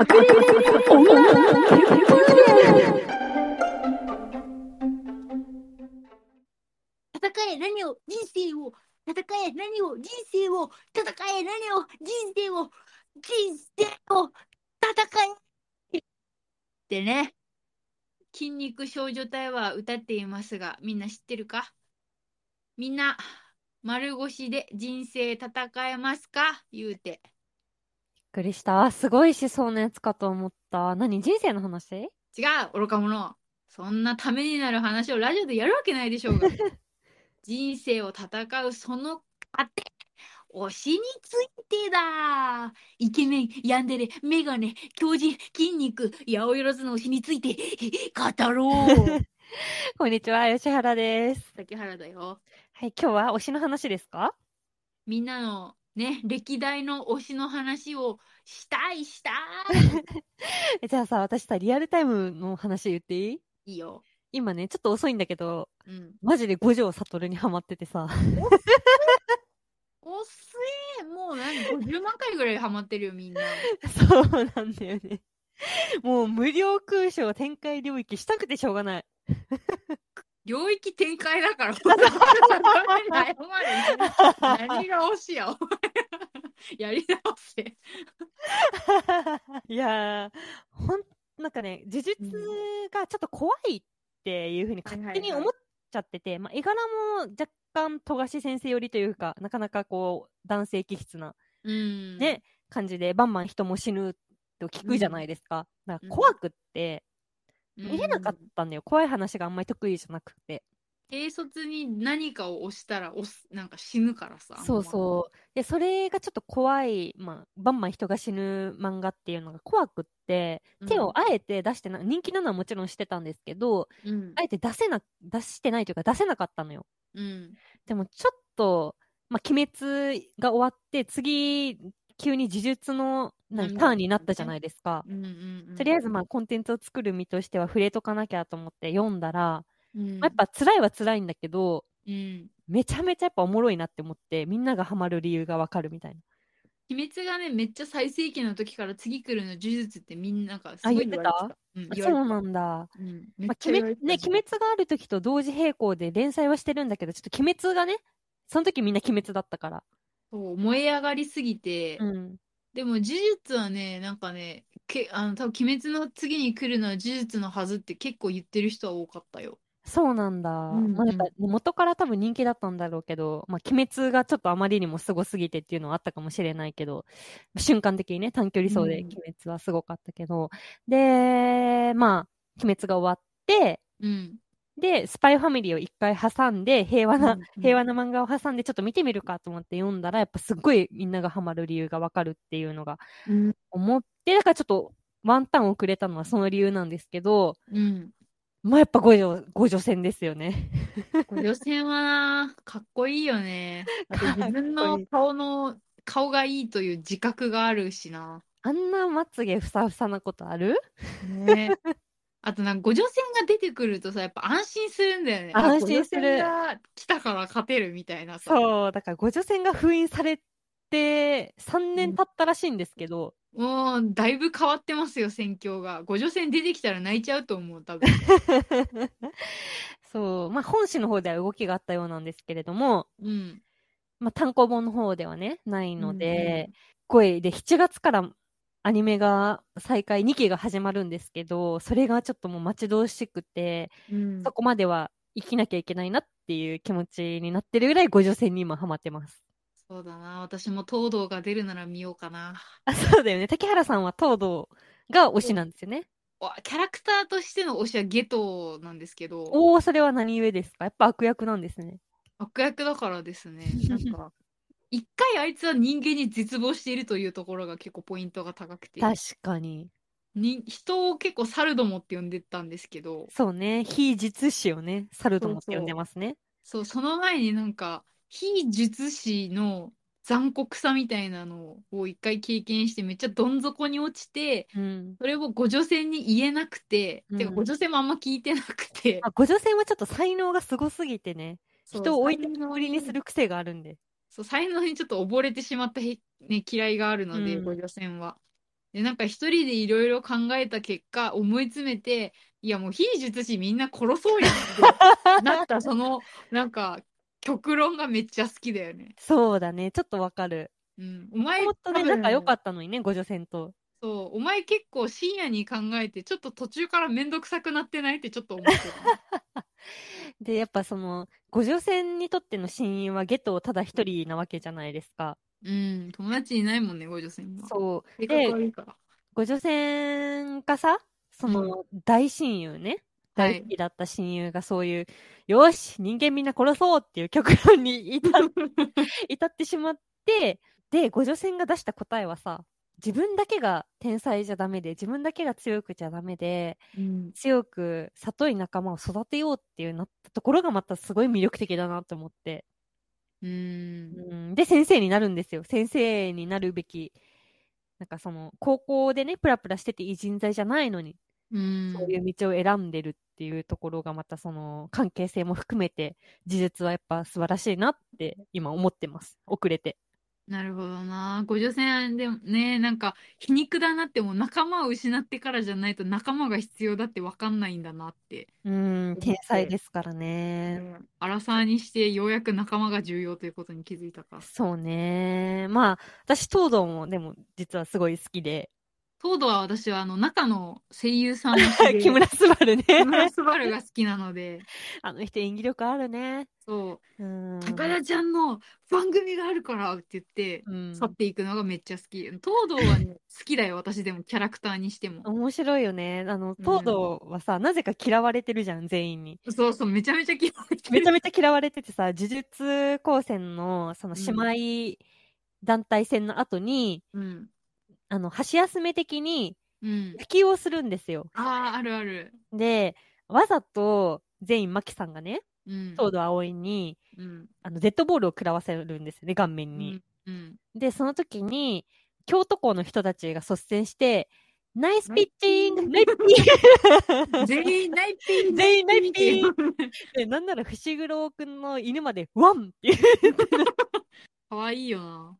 隠れ女戦え何を人生を戦え何を人生を戦え何を人生を人生を戦えってね。筋肉少女隊は歌っていますがみんな知ってるか？みんな丸腰で人生戦えますか？言うて。くりした。すごいしそうなやつかと思った。何？人生の話？違う愚か者。そんなためになる話をラジオでやるわけないでしょうが。人生を戦うその過程。推しについてだ。イケメン、ヤンデレ、メガネ、強靭、筋肉、八百万の推しについて。語ろう。こんにちは、吉原です。竹原だよ。はい、今日は推しの話ですか？みんなのね歴代の推しの話をしたいしたえ じゃあさ、私さ、リアルタイムの話言っていい？いいいよ。今ね、ちょっと遅いんだけど、うん。マジで五条悟にハマっててさ。おっすえもう何？50万回ぐらいハマってるよみんな。そうなんだよね。もう無料空想展開領域したくてしょうがない。領域展開だから、何が推しや、お前。やり直せ。いやー、ほん、なんかね、呪術がちょっと怖いっていうふうに勝手に思っちゃってて、まあ、絵柄も若干富樫先生寄りというか、なかなかこう、男性気質なうん。ね、感じで、バンバン人も死ぬと聞くじゃないですか。だから怖くって、見れなかったんだよ。怖い話があんまり得意じゃなくて。軽率に何かを押したら押す、なんか死ぬからさ。そうそう。で、それがちょっと怖い、まあ、バンバン人が死ぬ漫画っていうのが怖くって、うん手をあえて出してな、人気なのはもちろんしてたんですけど、う。うんあ。えて出せな、出してないというか出せなかったのよ。うん。でもちょっと、まあ、鬼滅が終わって、次、急に呪術の、なんうんターンになったじゃないですか。とりあえず、まあ、コンテンツを作る身としては触れとかなきゃと思って読んだら、うん、まあ、やっぱ辛いは辛いんだけど、うん。めちゃめちゃやっぱおもろいなって思って、みんながハマる理由がわかるみたいな。鬼滅がね、めっちゃ最盛期の時から次来るの呪術ってみんながすごい言われてたそうなんだ。うん。めまあ、鬼滅ね、鬼滅がある時と同時並行で連載はしてるんだけど、ちょっと鬼滅がね、その時みんな鬼滅だったから。そう燃え上がりすぎて、うん。でも呪術はね、なんかね、けあの多分鬼滅の次に来るのは呪術のはずって結構言ってる人は多かったよ。そうなんだ。うんまあ、やっぱ元から多分人気だったんだろうけど、まあ、鬼滅がちょっとあまりにもすごすぎてっていうのはあったかもしれないけど、瞬間的にね、短距離走でうん鬼滅はすごかったけど、で、まあ、鬼滅が終わって、うん。で、スパイファミリーを一回挟んで、平和な、平和な漫画を挟んで、ちょっと見てみるかと思って読んだら、やっぱすっごいみんながハマる理由がわかるっていうのがうん。思って、だからちょっとワンタンをくれたのはその理由なんですけど、うん。まあやっぱ五条、五条戦ですよね。予選はな、かっこいいよね。自分の顔の、顔がいいという自覚があるしな。あんなまつげふさふさなことあるね。あとなんか、五条戦が出てくるとさ、やっぱ安心するんだよね。あ安心するが来たから勝てるみたいなさ。そう、だから五条戦が封印されて3年経ったらしいんですけど、もう、だいぶ変わってますよ、戦況が。五条戦出てきたら泣いちゃうと思う、多分。そう、まあ本誌の方では動きがあったようなんですけれども、うん。まあ単行本の方ではね、ないので、声で7月からアニメが再開2期が始まるんですけど、それがちょっともう待ち遠しくて、うんそこまでは生きなきゃいけないなっていう気持ちになってるぐらい五条戦に今ハマってます。そうだな。私も東堂が出るなら見ようかな。あ、そうだよね。竹原さんは東堂が推しなんですよね。わキャラクターとしての推しはゲトなんですけど、おお、それは何故ですか？やっぱ悪役なんですね。悪役だからですね。なんか、一回あいつは人間に絶望しているというところが結構ポイントが高くて、確かに。に人を結構サルドモって呼んでたんですけど、そうね。非術師をね、サルドモって呼んでますね。そう、その前になんか、非術師の残酷さみたいなのを一回経験して、めっちゃどん底に落ちて、うん。それを五女戦に言えなくて、うんてか五女戦もあんま聞いてなくて、あ、五女戦はちょっと才能がすごすぎてね、人を置いてきぼりにする癖があるんで。そう、才能にちょっと溺れてしまったへ、ね、嫌いがあるので、うん五女戦は。で、なんか一人でいろいろ考えた結果、思い詰めて、いやもう非術師みんな殺そうやんって なった、その、なんか、極論がめっちゃ好きだよね。そうだね。ちょっとわかる。うん。お前、もっとね、仲良かったのにね、五女戦と。そう、お前結構深夜に考えて、ちょっと途中からめんどくさくなってないってちょっと思ってる。で、やっぱその、五女戦にとっての親友はゲトただ一人なわけじゃないですか。うん、友達いないもんね、五女戦は。そう。で。五女戦がさ、その、大親友ね。はい大好きだった親友がそういう、よし人間みんな殺そうっていう極論に至っ 至ってしまって、で、五女戦が出した答えはさ、自分だけが天才じゃダメで、自分だけが強くちゃダメで、うん、強く里い仲間を育てようっていうなったところがまたすごい魅力的だなと思って。うん、うん、で、先生になるんですよ。先生になるべき、なんかその、高校でね、プラプラしてていい人材じゃないのに、うん。そういう道を選んでるっていうところがまたその、関係性も含めて、事実はやっぱ素晴らしいなって今思ってます。遅れて。なるほどな。五女戦でもね、なんか皮肉だなってもう仲間を失ってからじゃないと仲間が必要だって分かんないんだなって。うん、天才ですからうね。ん。アラサーにしてようやく仲間が重要ということに気づいたか。そうね。まあ、私、東堂もでも実はすごい好きで、東堂は私はあの中の声優さん 木村昴ね。木村昴が好きなので、あの人演技力あるね。そう、うん。高田ちゃんの番組があるからって言って、うん去っていくのがめっちゃ好き。東堂はね、好きだよ、私でもキャラクターにしても。面白いよね。あの、東堂はさ、なぜか嫌われてるじゃん、全員に。そうそう、めちゃめちゃ嫌い。めちゃめちゃ嫌われててさ、呪術高専の、その姉妹団体戦の後に、うん。あの、箸休め的に、うん。吹きをするんですよ。ああ、あるある。で、わざと、全員、マキさんがね、うん。東堂葵に、うん。あの、デッドボールを食らわせるんですよね、顔面うに。ん。うん。で、その時に、京都校の人たちが率先して、ナイスピッチングナイスピッチング全員ナイピー全員ナイピーーで、なんなら、伏黒くんの犬まで、ワンっていう。かわいいよな。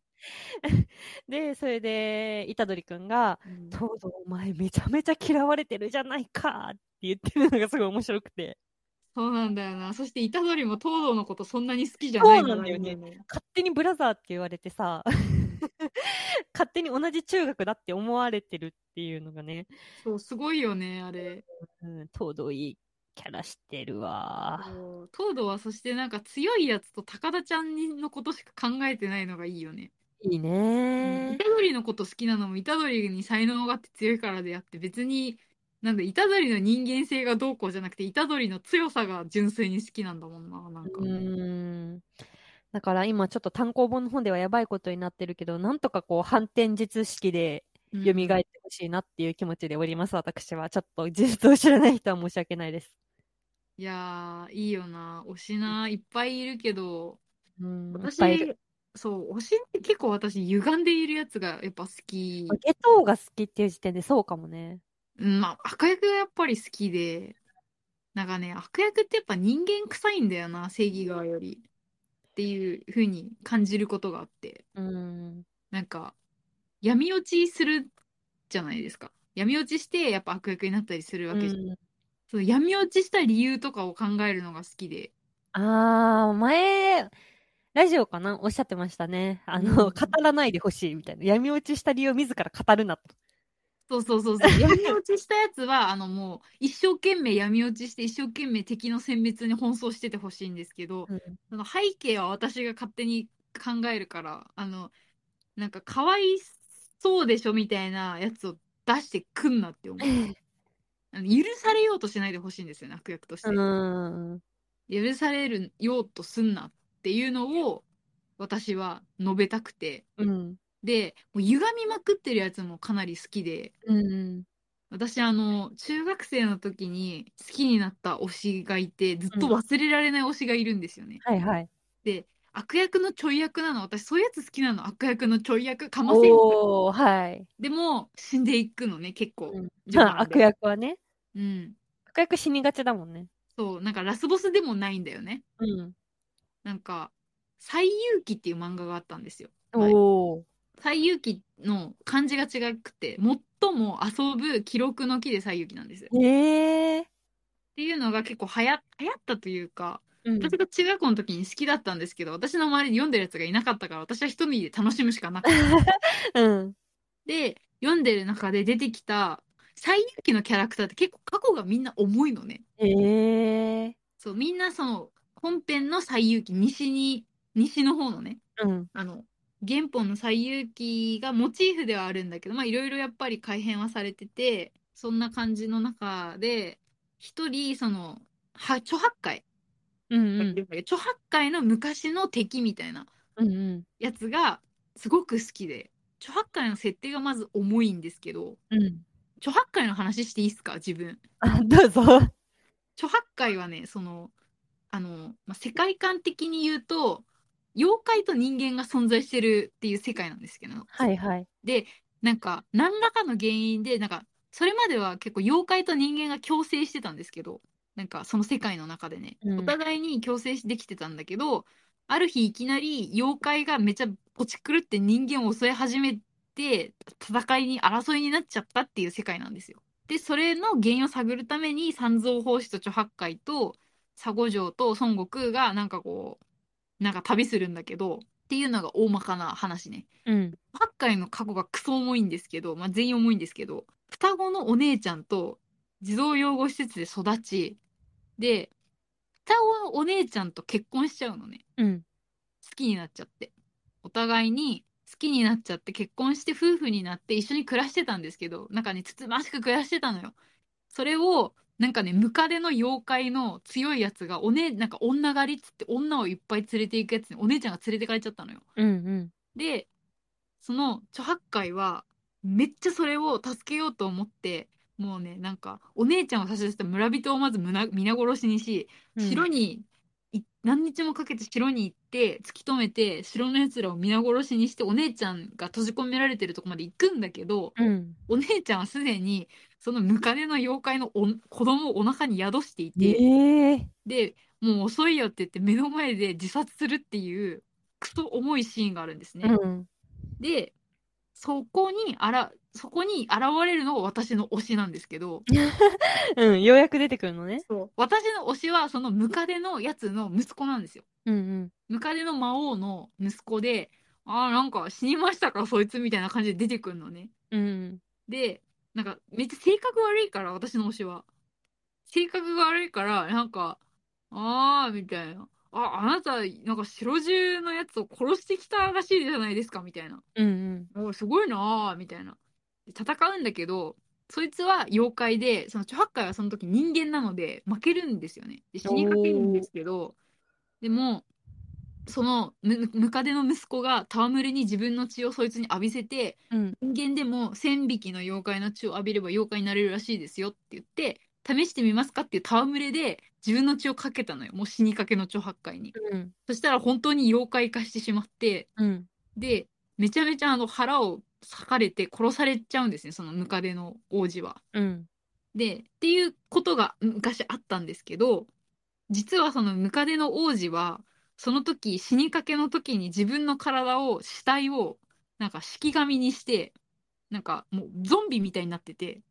で、それで、虎杖くんが、うん東堂お前めちゃめちゃ嫌われてるじゃないかって言ってるのがすごい面白くて、そうなんだよな。そして、虎杖も東堂のことそんなに好きじゃないそうなんだよねね。勝手にブラザーって言われてさ、勝手に同じ中学だって思われてるっていうのがね、そう、すごいよね、あれ。うん、東堂いいキャラしてるわ。東堂はそしてなんか強いやつと高田ちゃんのことしか考えてないのがいいよね。いいね虎杖のこと好きなのも虎杖に才能があって強いからであって別になんだ虎杖の人間性がどうこうじゃなくて虎杖の強さが純粋に好きなんだもんななんかうーん。だから今ちょっと単行本の本ではやばいことになってるけど、なんとかこう反転術式でうん蘇ってほしいなっていう気持ちでおります、私は。ちょっと事実を知らない人は申し訳ないです。いやーいいよな推しないっぱいいるけどうん。いっ私ぱいいる。そう推しって結構私歪んでいるやつがやっぱ好きゲトウが好きっていう時点でそうかもね。うんまあ悪役がやっぱり好きでなんかね悪役ってやっぱ人間臭いんだよな正義側よりっていう風に感じることがあってうん。なんか、闇落ちするじゃないですか。闇落ちして、やっぱ悪役になったりするわけじゃん。うんそう闇落ちした理由とかを考えるのが好きで。あー、前、ラジオかな？おっしゃってましたね。あの、うん語らないでほしいみたいな。闇落ちした理由を自ら語るなと。そうそうそうそう。闇落ちしたやつは、あのもう、一生懸命闇落ちして、一生懸命敵の殲滅に奔走しててほしいんですけど、うんその背景は私が勝手に考えるから、あの、なんか、かわいそうでしょみたいなやつを出してくんなって思う。あの許されようとしないでほしいんですよね、悪役として。うん。許されるようとすんなっていうのを私は述べたくてうん。でもう歪みまくってるやつもかなり好きでうん。私あの中学生の時に好きになった推しがいてずっと忘れられない推しがいるんですよね、はいはい。で悪役のちょい役なの私そういうやつ好きなの悪役のちょい役かませんはい。でも死んでいくのね結構、うん 悪役はね。うん悪役死にがちだもんね。そうなんかラスボスでもないんだよねうん。なんか「西遊記」っていう漫画があったんですよ前おー。西遊記の漢字が違くて、最も遊ぶ記録の木で西遊記なんです。っへえ。ていうのが結構はや流行ったというか、うん。私が中学校の時に好きだったんですけど、私の周りに読んでるやつがいなかったから、私は一人で楽しむしかなくて。うん。で、読んでる中で出てきた西遊記のキャラクターって結構過去がみんな重いのね。へえ。そう、みんなその本編の西遊記、西に、西の方のね、うん。あの、原本の西遊記がモチーフではあるんだけど、まあいろいろやっぱり改変はされてて、そんな感じの中で、一人、その、は、著八海。うんうん。著八海の昔の敵みたいなうんうん。やつがすごく好きで、著八海の設定がまず重いんですけど、うん。著八海の話していいですか自分。あ、どうぞ。著八海はね、その、あの、まあ、世界観的に言うと、妖怪と人間が存在してるっていう世界なんですけど、はいはい。で、なんか、何らかの原因で、なんか、それまでは結構妖怪と人間が共生してたんですけど、なんかその世界の中でね、うんお互いに共生できてたんだけど、ある日いきなり妖怪がめちゃポチ狂って人間を襲い始めて、戦いに、争いになっちゃったっていう世界なんですよ。で、それの原因を探るために、三蔵法師と著八海と、佐護城と孫悟空がなんかこう、なんか旅するんだけど、っていうのが大まかな話ね。うん。八海の過去がクソ重いんですけど、まあ、全員重いんですけど、双子のお姉ちゃんと児童養護施設で育ち、で、双子のお姉ちゃんと結婚しちゃうのね。うん。好きになっちゃって。お互いに好きになっちゃって結婚して夫婦になって一緒に暮らしてたんですけど、なんかね、つつましく暮らしてたのよ。それを、なんかね、ムカデの妖怪の強いやつが、おね、なんか女狩りっつって女をいっぱい連れて行くやつにお姉ちゃんが連れてかれちゃったのよ。うんうん。で、その著八海は、めっちゃそれを助けようと思って、もうね、なんか、お姉ちゃんを差し出した村人をまず皆殺しにし、うん城にい何日もかけて城に行って突き止めて城のやつらを皆殺しにしてお姉ちゃんが閉じ込められてるとこまで行くんだけどうん。お姉ちゃんはすでにそのムカデの妖怪のお子供をお腹に宿していて、ええ。でもう遅いよって言って目の前で自殺するっていうクソ重いシーンがあるんですね。うん。でそこにあらそこに現れるのが私の推しなんですけど うん。ようやく出てくるのね。私の推しはそのムカデのやつの息子なんですよ。うんうん。ムカデの魔王の息子で、ああ、なんか死にましたか、そいつみたいな感じで出てくるのね。うん。で、なんかめっちゃ性格悪いから、私の推しは。性格が悪いから、なんか、ああ、みたいな。あ、あなた、なんか白獣のやつを殺してきたらしいじゃないですか、みたいな。うんおいすごいなあ、みたいな。で戦うんだけど、そいつは妖怪で、そのチョハッカイはその時人間なので負けるんですよね。で死にかけるんですけど、でも、そのムムカデの息子が戯れに自分の血をそいつに浴びせて、うん。うん。人間でも1000匹の妖怪の血を浴びれば妖怪になれるらしいですよって言って、試してみますかっていう戯れで自分の血をかけたのよ。もう死にかけのチョハッカイに。うん。そしたら本当に妖怪化してしまって、うん。で、めちゃめちゃあの腹を裂かれて殺されちゃうんですね、そのムカデの王子は。うん。で、っていうことが昔あったんですけど、実はそのムカデの王子は、その時死にかけの時に自分の体を、死体を、なんか式紙にして、なんかもうゾンビみたいになってて。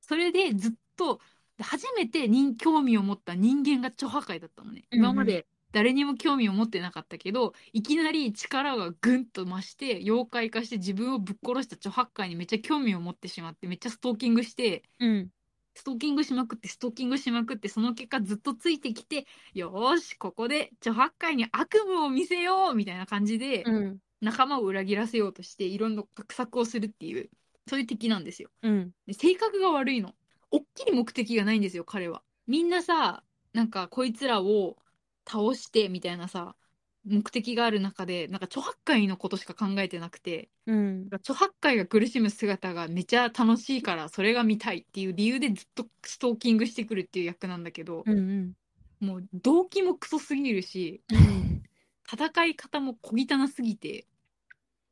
それでずっと、で初めて人興味を持った人間が超破壊だったのね。今まで誰にも興味を持ってなかったけど、いきなり力がぐんと増して、妖怪化して自分をぶっ殺した超破壊にめっちゃ興味を持ってしまって、めっちゃストーキングして、うん。ストーキングしまくって、ストーキングしまくって、その結果ずっとついてきて、よーし、ここで超破壊に悪夢を見せようみたいな感じで、うん。仲間を裏切らせようとして、いろんな画策をするっていう、そういう敵なんですよ。うん。で性格が悪いの。大きい目的がないんですよ、彼は。みんなさ、なんかこいつらを倒してみたいなさ、目的がある中で、なんか著八海のことしか考えてなくて、うん。著八海が苦しむ姿がめちゃ楽しいから、それが見たいっていう理由でずっとストーキングしてくるっていう役なんだけど、うん。もう動機もクソすぎるし、うん。戦い方も小汚すぎて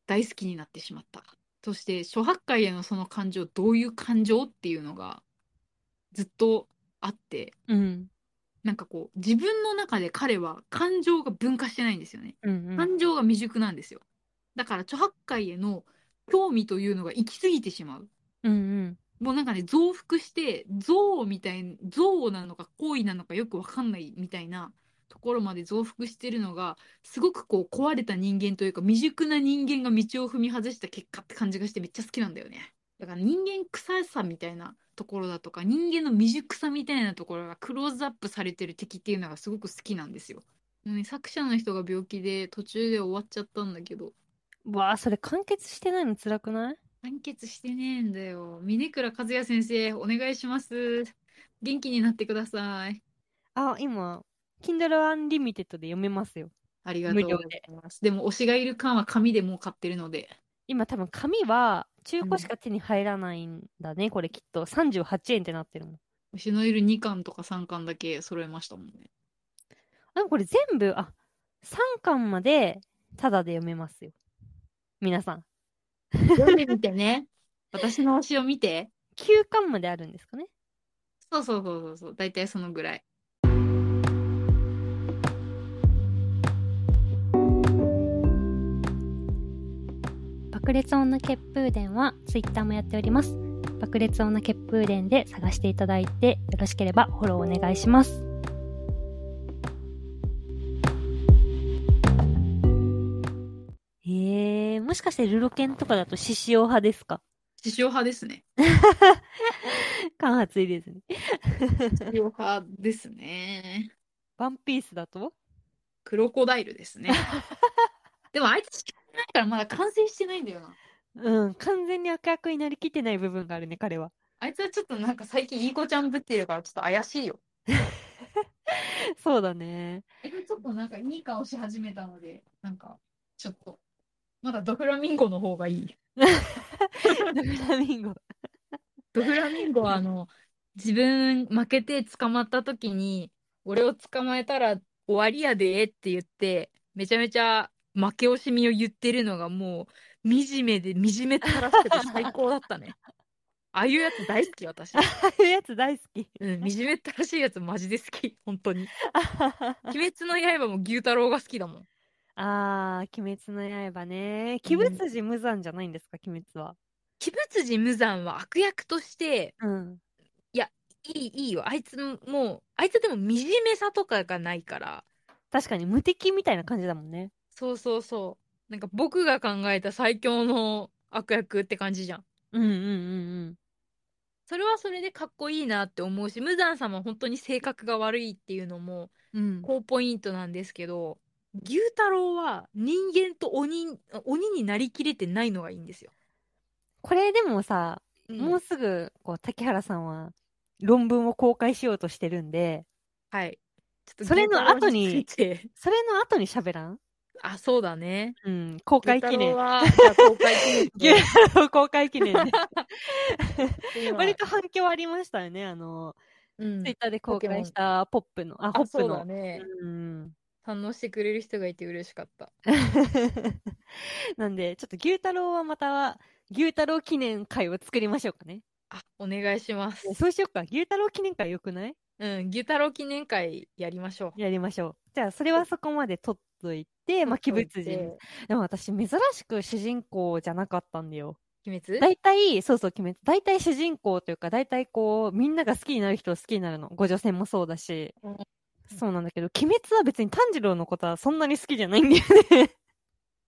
大好きになってしまった。そして諸八海へのその感情どういう感情っていうのがずっとあってうん。なんかこう自分の中で彼は感情が分化してないんですよね。うん。感情が未熟なんですよ。だから著白海への興味というのが行き過ぎてしまう。うんうん。もうなんかね、増幅して、憎悪みたいな、憎悪なのか行為なのかよくわかんないみたいなところまで増幅してるのが、すごくこう壊れた人間というか、未熟な人間が道を踏み外した結果って感じがしてめっちゃ好きなんだよね。だから人間臭さみたいなところだとか、人間の未熟さみたいなところがクローズアップされてる敵っていうのがすごく好きなんですよ。ね、作者の人が病気で途中で終わっちゃったんだけど、わあ、それ完結してないの辛くない？完結してねえんだよ。峰倉和也先生、お願いします。元気になってください。あ、今、Kindle Unlimited で読めますよ。ありがとうございます。でも、推しがいる缶は紙でもう買ってるので。今多分紙は中古しか手に入らないんだね、これきっと。38円ってなってるもん。推しのいる2巻とか3巻だけ揃えましたもんね。でもこれ全部、あ、3巻までタダで読めますよ。皆さん。読んでみてね。私の推しを見て。9巻まであるんですかね。そうそうそうそうそう。大体そのぐらい。爆裂女血風伝は Twitter もやっております。爆裂女血風伝で探していただいて、よろしければフォローお願いします。えー、もしかしてルロケンとかだと獅子王派ですか？獅子王派ですね。間髪入れずに。獅子王派ですね。ワンピースだと？クロコダイルですね。でもあいつないからまだ完成してないんだよな。うん、完全に悪役になりきってない部分があるね、彼は。あいつはちょっとなんか最近いい子ちゃんぶってるからちょっと怪しいよ。そうだね。ちょっとなんかいい顔し始めたので、なんかちょっと、まだドフラミンゴの方がいい。ドフラミンゴ。ドフラミンゴはあの、自分負けて捕まった時に、俺を捕まえたら終わりやでって言って、めちゃめちゃ負け惜しみを言ってるのがもう、惨めで惨めったらしくて最高だったね。ああいうやつ大好き、私。ああいうやつ大好き。うん、惨めったらしいやつマジで好き、本当に。鬼滅の刃も牛太郎が好きだもん。あー、鬼滅の刃ね。鬼物寺無惨じゃないんですか、鬼滅は。鬼物寺無惨は悪役として、うん。いい、いいよ。あいつもう、あいつでも惨めさとかがないから。確かに無敵みたいな感じだもんね。そうそうそう。なんか僕が考えた最強の悪役って感じじゃん。うんうんうんそれはそれでかっこいいなって思うし、無惨さんも本当に性格が悪いっていうのもうん。うん。高ポイントなんですけど、牛太郎は人間と鬼、鬼になりきれてないのがいいんですよ。これでもさ、もうすぐ、こう、竹原さんは論文を公開しようとしてるんで、はい。ちょっとそれの後にそれの後に喋らんあ、そうだね。うん。公開記念公開記念で牛太郎公開記念で。今割と反響ありましたよね。あの、うんツイッターで公開したポップの、あ、ホあ、そうップの。うん。反応してくれる人がいて嬉しかった。なんで、ちょっと牛太郎はまた、牛太郎記念会を作りましょうかね。あ、お願いします。そうしようか。牛太郎記念会よくない？うん、牛太郎記念会やりましょう。やりましょう。じゃあ、それはそこまで取っといて、まあ、鬼物人。でも私、珍しく主人公じゃなかったんだよ。鬼滅？大体、そうそう、鬼滅。大体主人公というか、大体こう、みんなが好きになる人を好きになるの。五女戦もそうだし。うんそうなんだけど、鬼滅は別に炭治郎のことはそんなに好きじゃないんだよね。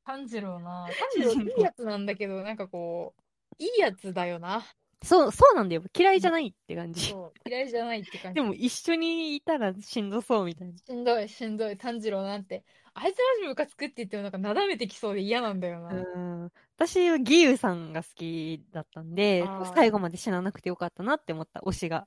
炭治郎な。炭治郎いいやつなんだけど、なんかこう、いいやつだよな。そう、そうなんだよ。嫌いじゃないって感じ。嫌いじゃないって感じ。でも、一緒にいたらしんどそうみたいな。しんどい、しんどい、炭治郎なんて。あいつマジムカつくって言ってもなんかなだめてきそうで嫌なんだよな。うん。私は義勇さんが好きだったんであー、最後まで死ななくてよかったなって思った、推しが。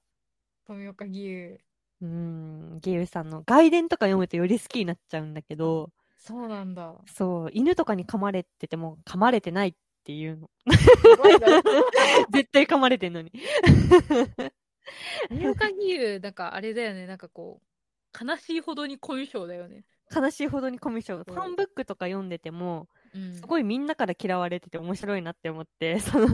富岡義勇。うん、義勇さんの外伝とか読むとより好きになっちゃうんだけど、そうなんだ。そう、犬とかに噛まれてても噛まれてないっていうの。絶対噛まれてんのに。富岡義勇、なんかあれだよね、なんかこう、悲しいほどにコミュ障だよね。悲しいほどにコミュ障。ファンブックとか読んでても、うん。すごいみんなから嫌われてて面白いなって思って、その、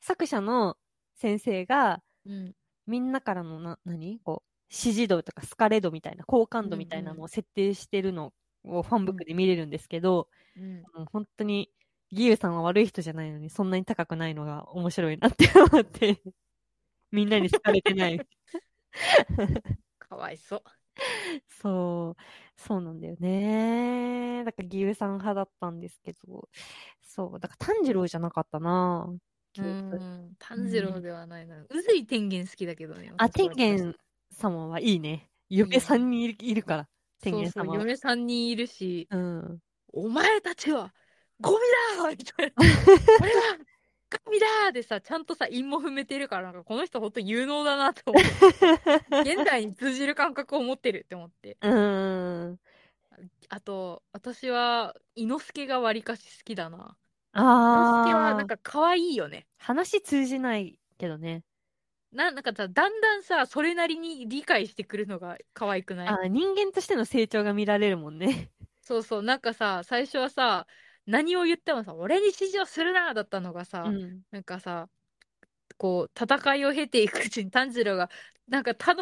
作者の先生が、うん。みんなからのな、何？こう、支持度とか好かれ度みたいな、好感度みたいなのを設定してるのをファンブックで見れるんですけど、うん。もう本当に義勇さんは悪い人じゃないのに、そんなに高くないのが面白いなって思って、みんなに好かれてない。かわいそう。そう、そうなんだよね。だから義勇さん派だったんですけど、そう、だから炭治郎じゃなかったな。うーん、炭治郎ではないな。宇髄天元好きだけどね。あ、天元様はいいね。嫁さんにいるから、天そうそう、元様は。嫁さんにいるし、うん。お前たちはゴミだみたいな。俺は神だーでさ、ちゃんとさ、韻も踏めてるから、なんかこの人ほんと有能だなと思って。現代に通じる感覚を持ってるって思って。うーん。あと、私は、伊之助がわりかし好きだな。伊之あ助はなんー、か可愛いよね。話通じないけどね。ななんかさ、だんだんさ、それなりに理解してくるのが可愛くない？あー人間としての成長が見られるもんね。そうそう、なんかさ、最初はさ、何を言ってもさ、俺に指示をするなだったのがさ、うん。なんかさ、こう、戦いを経ていくうちに炭治郎が、なんか、頼、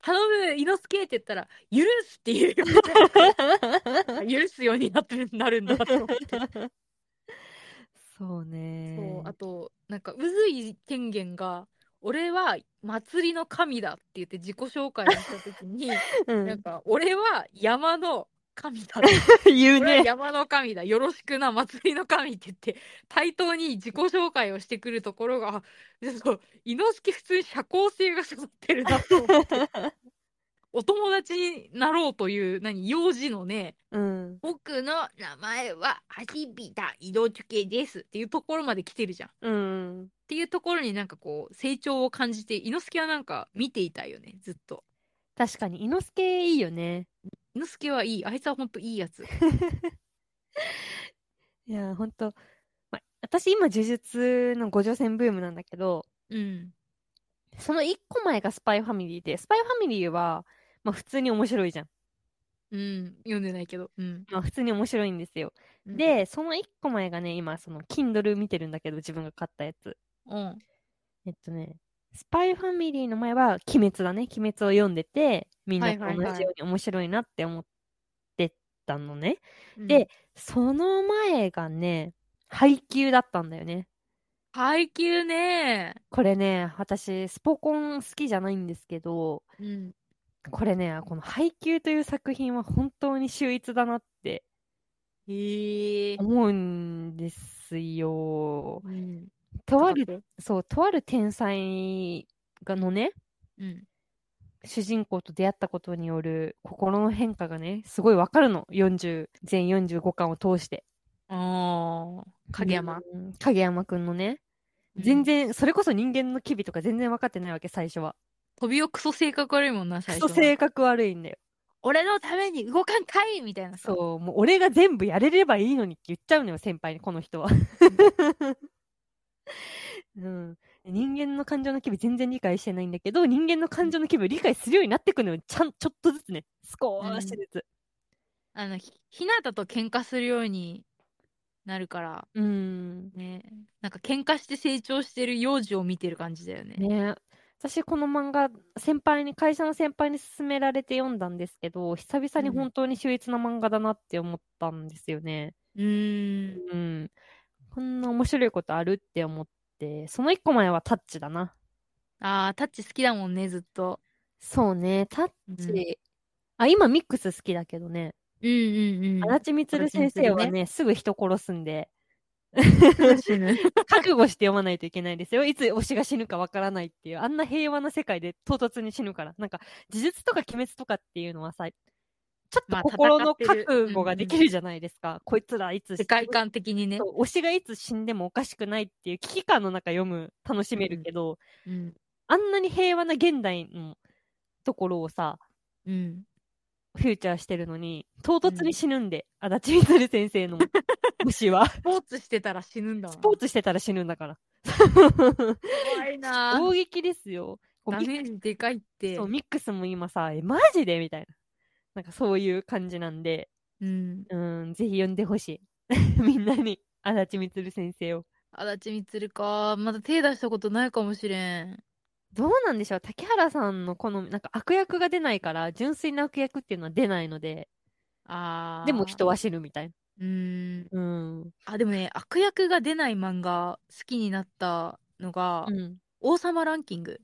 頼む、伊之助って言ったら、許すっていう 許すようになってなるんだと思って。そうね。そう、あと、なんか、宇髄天元が、俺は祭りの神だって言って自己紹介をしたときに、うんなんか、俺は山の神だ。言うね。山の神だ。よろしくな、祭りの神って言って、対等に自己紹介をしてくるところが、あそう、伊之助普通に社交性が育ってるなと思って。お友達になろうという、何、幼児のね、うん。僕の名前は、はじびた伊之助ですっていうところまで来てるじゃん。っうん。ていうところになんかこう、成長を感じて、伊之助はなんか見ていたいよね、ずっと。確かに、伊之助いいよね。伊之助はいい。あいつはほんといいやつ。いや、ほんと。ま、私今、呪術の五条戦ブームなんだけど、うん。その一個前がスパイファミリーで、スパイファミリーは、まあ普通に面白いじゃん。うん。読んでないけど。うん。まあ普通に面白いんですよ。うん、で、その一個前がね、今、その、Kindle 見てるんだけど、自分が買ったやつ。うん。えっとね、スパイファミリーの前は、鬼滅だね。鬼滅を読んでて、みんな同じように面白いなって思ってたのね。うんで、その前がね、配給だったんだよね。配給ね。これね、私、スポコン好きじゃないんですけど、うん。これね、この配給という作品は本当に秀逸だなって。思うんですよ。うん。とある、る。そう、とある天才がのね、うん。主人公と出会ったことによる心の変化がね、すごいわかるの。40、全45巻を通して。ああ。影山。うん影山くんのね、全然、それこそ人間の機微とか全然分かってないわけ、最初は。飛びをクソ性格悪いもんな、ク最初。ソ性格悪いんだよ。俺のために動かんかいみたいなさ。そう、もう俺が全部やれればいいのにって言っちゃうのよ、先輩に、この人は。うん。人間の感情の機微全然理解してないんだけど、人間の感情の機微を理解するようになってくのよ。ちゃん、ちょっとずつね。少しずつ。あの、ひ、ひなたと喧嘩するようになるから、うん。ね。なんか喧嘩して成長してる幼児を見てる感じだよね。ね私、この漫画、先輩に、会社の先輩に勧められて読んだんですけど、久々に本当に秀逸な漫画だなって思ったんですよね。うーん。うん。こんな面白いことあるって思って、その一個前はタッチだな。ああ、タッチ好きだもんね、ずっと。そうね、タッチ。うんあ、今ミックス好きだけどね。うんうんうん。足立みつる先生は足立ね、すぐ人殺すんで、死ぬ。覚悟して読まないといけないですよ。いつ推しが死ぬかわからないっていう、あんな平和な世界で唐突に死ぬから。なんか、呪術とか鬼滅とかっていうのはさ、ちょっまあと心の覚悟ができるじゃないですか。こいつらいつ世界観的にね推しがいつ死んでもおかしくないっていう危機感の中読む、楽しめるけど、うん。あんなに平和な現代のところをさ、うん。フューチャーしてるのに、唐突に死ぬんで、足立み先生の 虫は。スポーツしてたら死ぬんだわスポーツしてたら死ぬんだから。怖いな衝撃ですよ。ダミメージでかいって。そうミックスも今さ、え、マジで？みたいな。なんかそういう感じなんで、うん。うん、ぜひ読んでほしい。みんなに、足立みつる先生を。足立みつるか。まだ手出したことないかもしれん。どうなんでしょう竹原さんの好み、なんか悪役が出ないから、純粋な悪役っていうのは出ないので、ああ。でも人は死ぬみたいな。うーん。うん。あ、でもね、悪役が出ない漫画好きになったのが、うん。王様ランキング。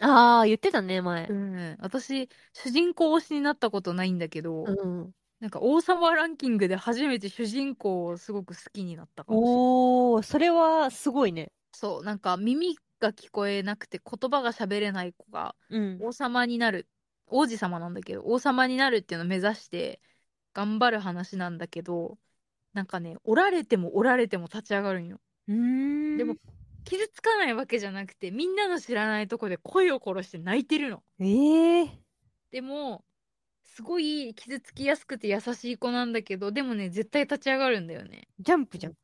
ああ、言ってたね、前う。ん。私、主人公推しになったことないんだけど、うん。なんか王様ランキングで初めて主人公をすごく好きになったかもしれない。おー、それはすごいね。そう、なんか耳が聞こえなくて言葉が喋れない子がうん。王様になる、王子様なんだけど、王様になるっていうのを目指して頑張る話なんだけど、なんかね、おられてもおられても立ち上がるんよ。うーん。でも、傷つかないわけじゃなくて、みんなの知らないとこで声を殺して泣いてるの。ええでも、すごい傷つきやすくて優しい子なんだけど、でもね、絶対立ち上がるんだよね。ジャンプじゃん。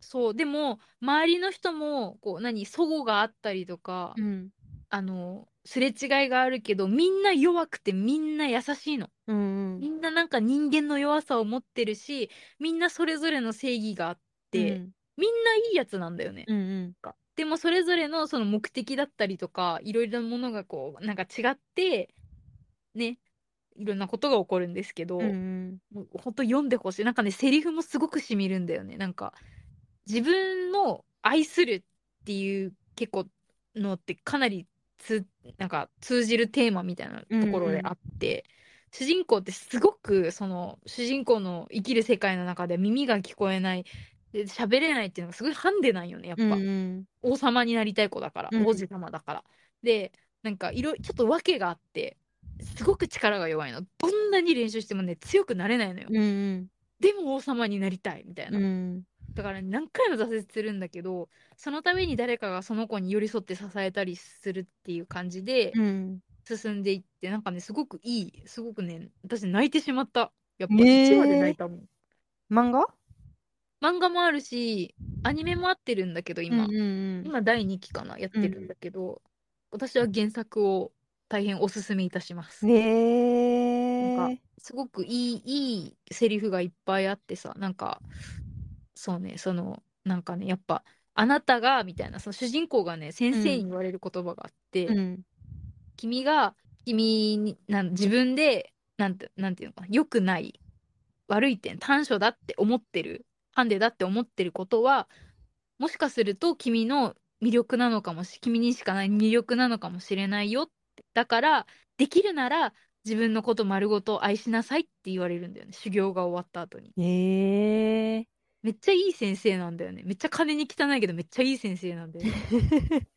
そう、でも、周りの人も、こう、何、齟齬があったりとか、うん。あの、すれ違いがあるけど、みんな弱くてみんな優しいの。うんみんななんか人間の弱さを持ってるし、みんなそれぞれの正義があって、うん。みんないいやつなんだよね。うんうん。でもそれぞれのその目的だったりとか、いろいろなものがこう、なんか違って、ね、いろんなことが起こるんですけど、うん本当読んでほしい。なんかね、セリフもすごくしみるんだよね。なんか、自分の愛するっていう結構のってかなりつ、なんか通じるテーマみたいなところであって、主人公ってすごく、その、主人公の生きる世界の中で耳が聞こえない、で喋れないっていうのがすごいハンデなんよね、やっぱ。うんうん。王様になりたい子だから、うん王子様だから。で、なんかいろ、ちょっと訳があって、すごく力が弱いの。どんなに練習してもね、強くなれないのよ。うんうん。でも王様になりたいみたいな。うん。だから何回も挫折するんだけど、そのために誰かがその子に寄り添って支えたりするっていう感じでうん。進んでいって、なんかね、すごくいい、すごくね、私泣いてしまった。やっぱねえ1話で泣いたもん。漫画？漫画もあるし、アニメもあってるんだけど、今。うんうん今第2期かな、やってるんだけど、私は原作を大変おすすめいたします。うん。ねなんえ。すごくいい、いいセリフがいっぱいあってさ、なんか、そうね、その、なんかね、やっぱ、あなたが、みたいな、その主人公がね、先生に言われる言葉があって、うん。君が、君に、なん自分で、なんて、なんていうのかな、良くない、悪い点、短所だって思ってる、ハンデだって思ってることは、もしかすると君の魅力なのかもし、君にしかない魅力なのかもしれないよ。だから、できるなら、自分のこと丸ごと愛しなさいって言われるんだよね。修行が終わった後に。ええ。めっちゃいい先生なんだよね。めっちゃ金に汚いけど、めっちゃいい先生なんだよね。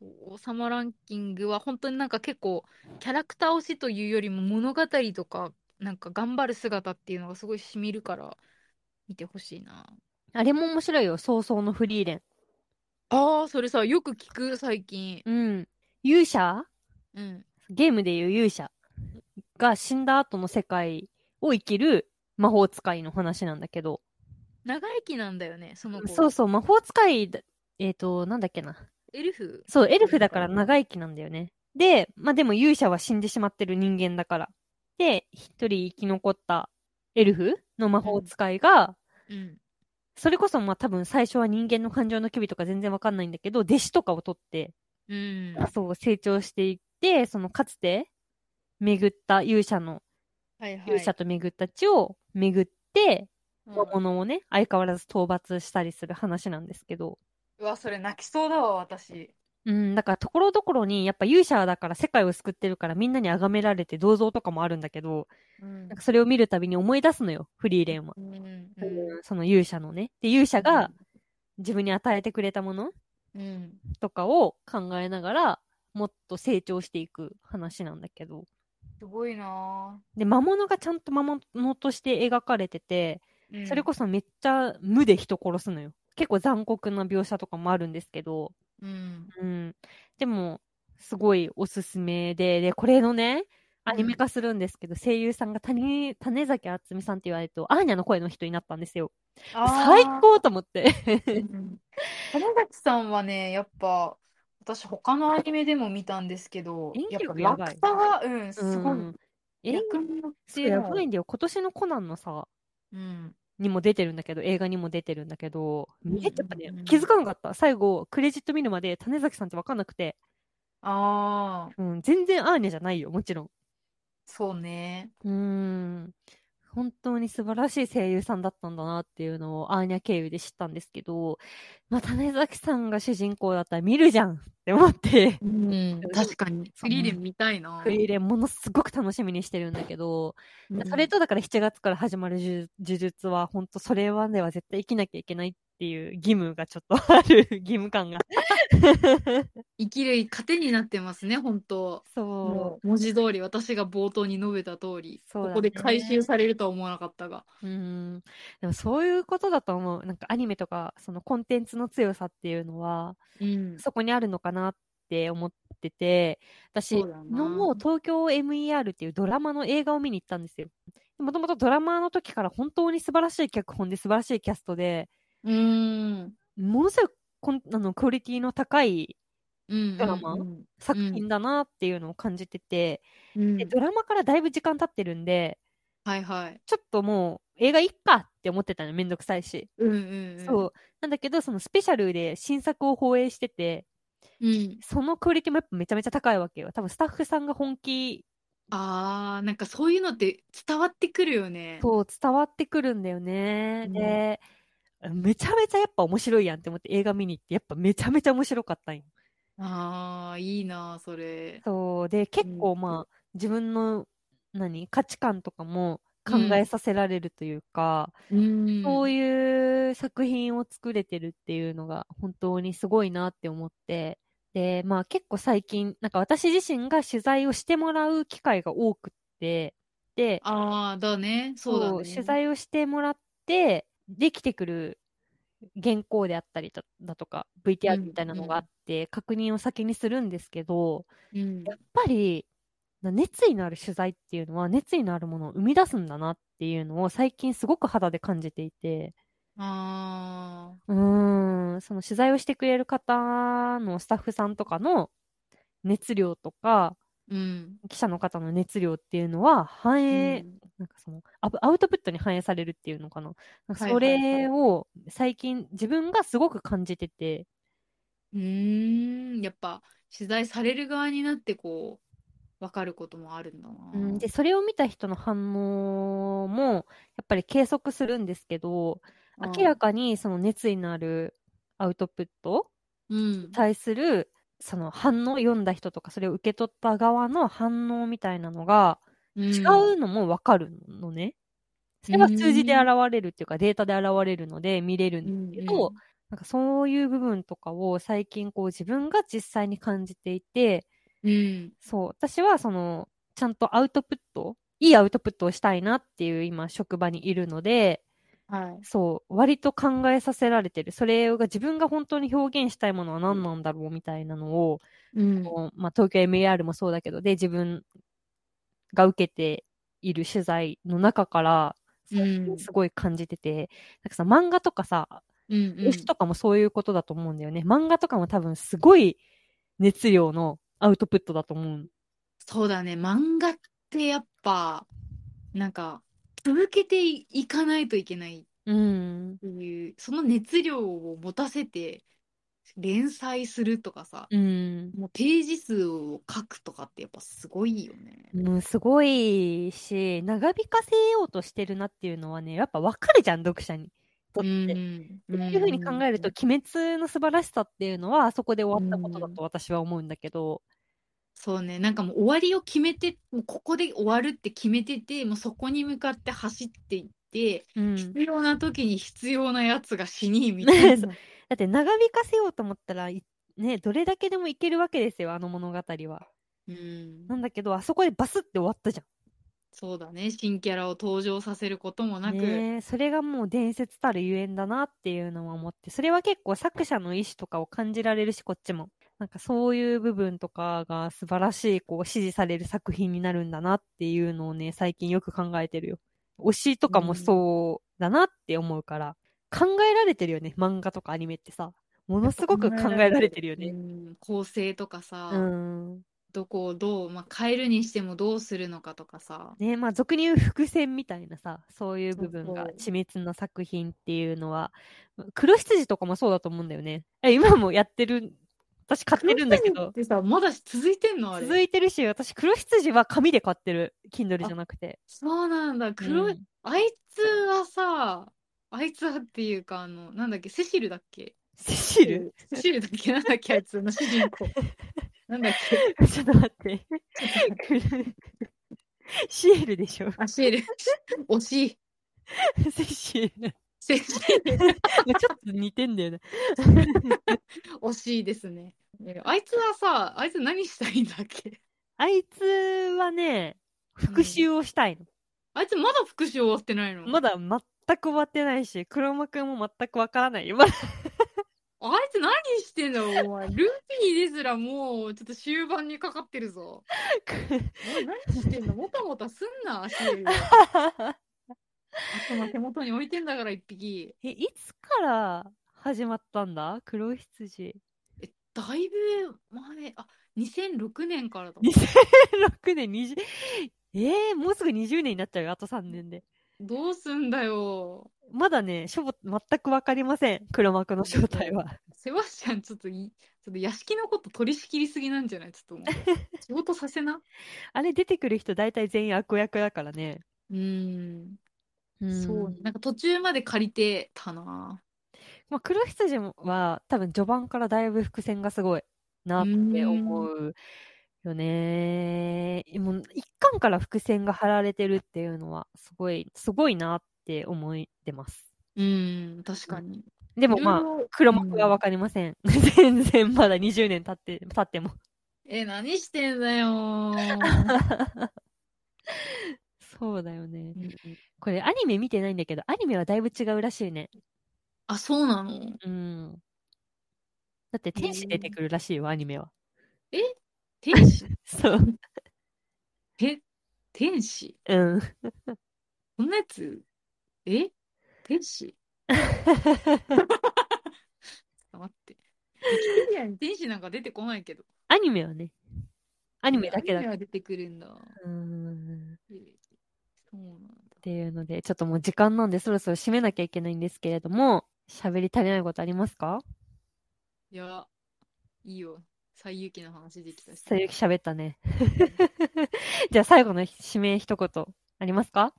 王様ランキングは本当になんか結構キャラクター推しというよりも物語とかなんか頑張る姿っていうのがすごいしみるから見てほしいな。あれも面白いよ。早々のフリーレン。ああ、それさ、よく聞く最近。うん。勇者？うん。ゲームでいう勇者が死んだ後の世界を生きる魔法使いの話なんだけど。長生きなんだよね、その子。そうそう、魔法使いだ、えっ、と、なんだっけな。エルフ？そう、エルフだから長生きなんだよね。で、まあでも勇者は死んでしまってる人間だから。で、一人生き残ったエルフの魔法使いが、うん。それこそまあ多分最初は人間の感情の機微とか全然わかんないんだけど、弟子とかを取って、うん。そう、成長していって、そのかつて巡った勇者の、はいはい。勇者と巡った地を巡って、うん魔物をね、相変わらず討伐したりする話なんですけど、うわ、それ泣きそうだわ、私。うん、だからところどころに、やっぱ勇者だから世界を救ってるからみんなに崇められて銅像とかもあるんだけど、うんなんかそれを見るたびに思い出すのよ、フリーレンは。うん。うんその勇者のね。で、勇者が自分に与えてくれたものうん。とかを考えながら、もっと成長していく話なんだけど。すごいなで、魔物がちゃんと魔物として描かれてて、ぁ。それこそめっちゃ無で人殺すのよ。結構残酷な描写とかもあるんですけど、うん。うん。でも、すごいおすすめで、で、これのね、アニメ化するんですけど、声優さんが谷種崎敦美さんって言われると、アーニャの声の人になったんですよ。最高と思って。うん種崎さんはね、やっぱ、私他のアニメでも見たんですけど、演技やっぱ落差が、うん、すごい。うん演役によっやばいんだよ。今年のコナンのさ、うん。にも出てるんだけど、映画にも出てるんだけど、うんめっちゃやっぱねうん、気づかなかった。最後、クレジット見るまで種崎さんってわかんなくて、ああ、うん、全然アーニャじゃないよ、もちろん。そうね。うーん。本当に素晴らしい声優さんだったんだなっていうのをアーニャ経由で知ったんですけど、まあ、種崎さんが主人公だったら見るじゃんって思って、うん、確かに。フリーレン見たいな。フリーレンものすごく楽しみにしてるんだけど、それとだから7月から始まる呪呪術は、本当それまでは絶対生きなきゃいけないっていう義務がちょっとある、義務感が。生きる糧になってますね、本当。そもう文字通り、私が冒頭に述べた通り、ねここで回収されるとは思わなかったが。う。うん。でもそういうことだと思う。なんかアニメとか、そのコンテンツの強さっていうのは、うん。そこにあるのかなって思ってて、私、そうだなのも東京 MER っていうドラマの映画を見に行ったんですよ。もともとドラマの時から本当に素晴らしい脚本で素晴らしいキャストで、うん。ものすごいこんあのクオリティの高いうん。ドラマうん作品だなっていうのを感じてて、うんでドラマからだいぶ時間経ってるんで、はいはい。ちょっともう映画いっかって思ってたのめんどくさいし。うんうんうん。そう。なんだけど、そのスペシャルで新作を放映してて、うん。そのクオリティもやっぱめちゃめちゃ高いわけよ。多分スタッフさんが本気、あー、なんかそういうのって伝わってくるよね。そう伝わってくるんだよね。うんで、めちゃめちゃやっぱ面白いやんって思って映画見に行って、やっぱめちゃめちゃ面白かったんよ。あー、いいな、それ。そう。で、結構まあ、自分の、何価値観とかも考えさせられるというか、うん。そういう作品を作れてるっていうのが本当にすごいなって思って、で、まあ結構最近、なんか私自身が取材をしてもらう機会が多くって、で、あー、だね。そうだね。取材をしてもらって、できてくる原稿であったりだだとか、VTR みたいなのがあって、確認を先にするんですけど、うん。やっぱり、な熱意のある取材っていうのは、熱意のあるものを生み出すんだなっていうのを最近すごく肌で感じていて、あうーん、その取材をしてくれる方のスタッフさんとかの熱量とか、ー。うん。記者の方の熱量っていうのは反映、うんなんかそのアウアウトプットに反映されるっていうのかな。なんかそはいはいはいれを最近自分がすごく感じてて、うーん。やっぱ、取材される側になって、こう、わかることもあるんだな。うん、で、それを見た人の反応もやっぱり計測するんですけど、うん明らかにその熱意のあるアウトプットうんに。対するその反応、読んだ人とかそれを受け取った側の反応みたいなのが違うのもわかるのね。それは数字で現れるっていうかデータで現れるので見れるんですけど、なんかそういう部分とかを最近こう自分が実際に感じていて、うん。そう、私はその、ちゃんとアウトプット、いいアウトプットをしたいなっていう今職場にいるので、はい。そう、割と考えさせられてる。それが自分が本当に表現したいものは何なんだろうみたいなのを、うん。まあ、東京 MER もそうだけど、で、自分が受けている取材の中から、うんすごい感じてて、なんかさ、漫画とかさ、うん。絵師とかもそういうことだと思うんだよね。漫画とかも多分すごい熱量のアウトプットだと思う。そうだね。漫画ってやっぱ、なんか、続けていかないといけないうんっ。ていう、その熱量を持たせて連載するとかさ、うん。もうページ数を書くとかってやっぱすごいよね。うん、すごいし、長引かせようとしてるなっていうのはね、やっぱわかるじゃん、読者に。とって。っていうふうに考えると、鬼滅の素晴らしさっていうのは、あそこで終わったことだと私は思うんだけど、そうね、なんかもう終わりを決めて、もうここで終わるって決めてて、もうそこに向かって走っていって、うん。必要な時に必要なやつが死に、みたい そな。だって長引かせようと思ったら、いね、どれだけでもいけるわけですよ、あの物語は。うんなんだけど、あそこでバスって終わったじゃん。そうだね、新キャラを登場させることもなく、ねえそれがもう伝説たるゆえんだなっていうのは思って、それは結構作者の意思とかを感じられるし、こっちも。なんかそういう部分とかが素晴らしい、こう、支持される作品になるんだなっていうのをね、最近よく考えてるよ。推しとかもそうだなって思うから、考えられてるよね、漫画とかアニメってさ。ものすごく考えられてるようね。ん構成とかさ、うん。どこをどう、まあ、変えるにしてもどうするのかとかさ、ねまあ俗に言う伏線みたいなさ、そういう部分が緻密な作品っていうのは、黒羊とかもそうだと思うんだよね。え今もやってる、私買ってるんだけどさ、まだ続いてんのあれ。続いてるし、私黒羊は紙で買ってる。Kindle じゃなくて。そうなんだ。黒い、うんあいつはさ、あいつはっていうか、あの、なんだっけ、セシルだっけ？セシル？セシルだっけ？なんだっけ、あいつの主人公。なんだっけ？ちょっと待って。シエルでしょあ、シエル。惜しい。セシル。ちょっと似てんだよね。惜しいですね。えあいつはさ、あいつ何したいんだっけ？あいつはね、復讐をしたいの。あいつまだ復讐終わってないの？まだ全く終わってないし、黒幕も全くわからないよ。まだ あいつ何してんだよ、お前。ルフィですらもう、ちょっと終盤にかかってるぞ。何してんの？もたもたすんな、シエル。頭手元に置いてんだから、一匹。え、いつから始まったんだ？黒羊。え、だいぶ前、あ、2006年からだ。2006年20、えー、もうすぐ20年になっちゃうよ、あと3年で。どうすんだよ。まだね、しょぼ、全くわかりません。黒幕の正体は。セバスチャン、ちょっとい、ちょっと屋敷のこと取り仕切りすぎなんじゃない？ちょっと思う。仕事させな。あれ出てくる人大体全員悪役だからね。うーん。うんそう、なんか途中まで借りてたな。まあ、黒羊は多分序盤からだいぶ伏線がすごいなって思うよね。もう一巻から伏線が張られてるっていうのはすごい、すごいなって思ってます。うーん、確かに。でもまあ、黒幕はわかりません。全然まだ20年経って、経っても。え、何してんだよー。そうだよね。うんこれアニメ見てないんだけど、アニメはだいぶ違うらしいね。あ、そうなの？うん。だって天使出てくるらしいよ、アニメは。天使？そう。え、天使？うん。こんなやつ？え？天使？待って。天使なんか出てこないけど。アニメはね。アニメだけだアニメは出てくるんだ。うん。っていうので、ちょっともう時間なんでそろそろ締めなきゃいけないんですけれども、喋り足りないことありますか？いや、いいよ。最有機の話できたし。そういう喋ったね。じゃあ最後の締め一言ありますか？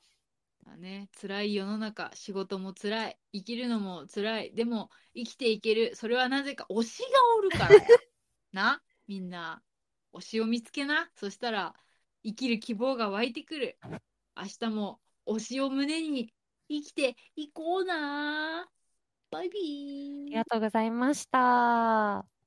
まあね、辛い世の中、仕事も辛い、生きるのも辛い、でも生きていける、それはなぜか推しがおるからや。な、みんな、推しを見つけな。そしたら、生きる希望が湧いてくる。明日も推しを胸に生きていこうな。バイビー。ありがとうございました。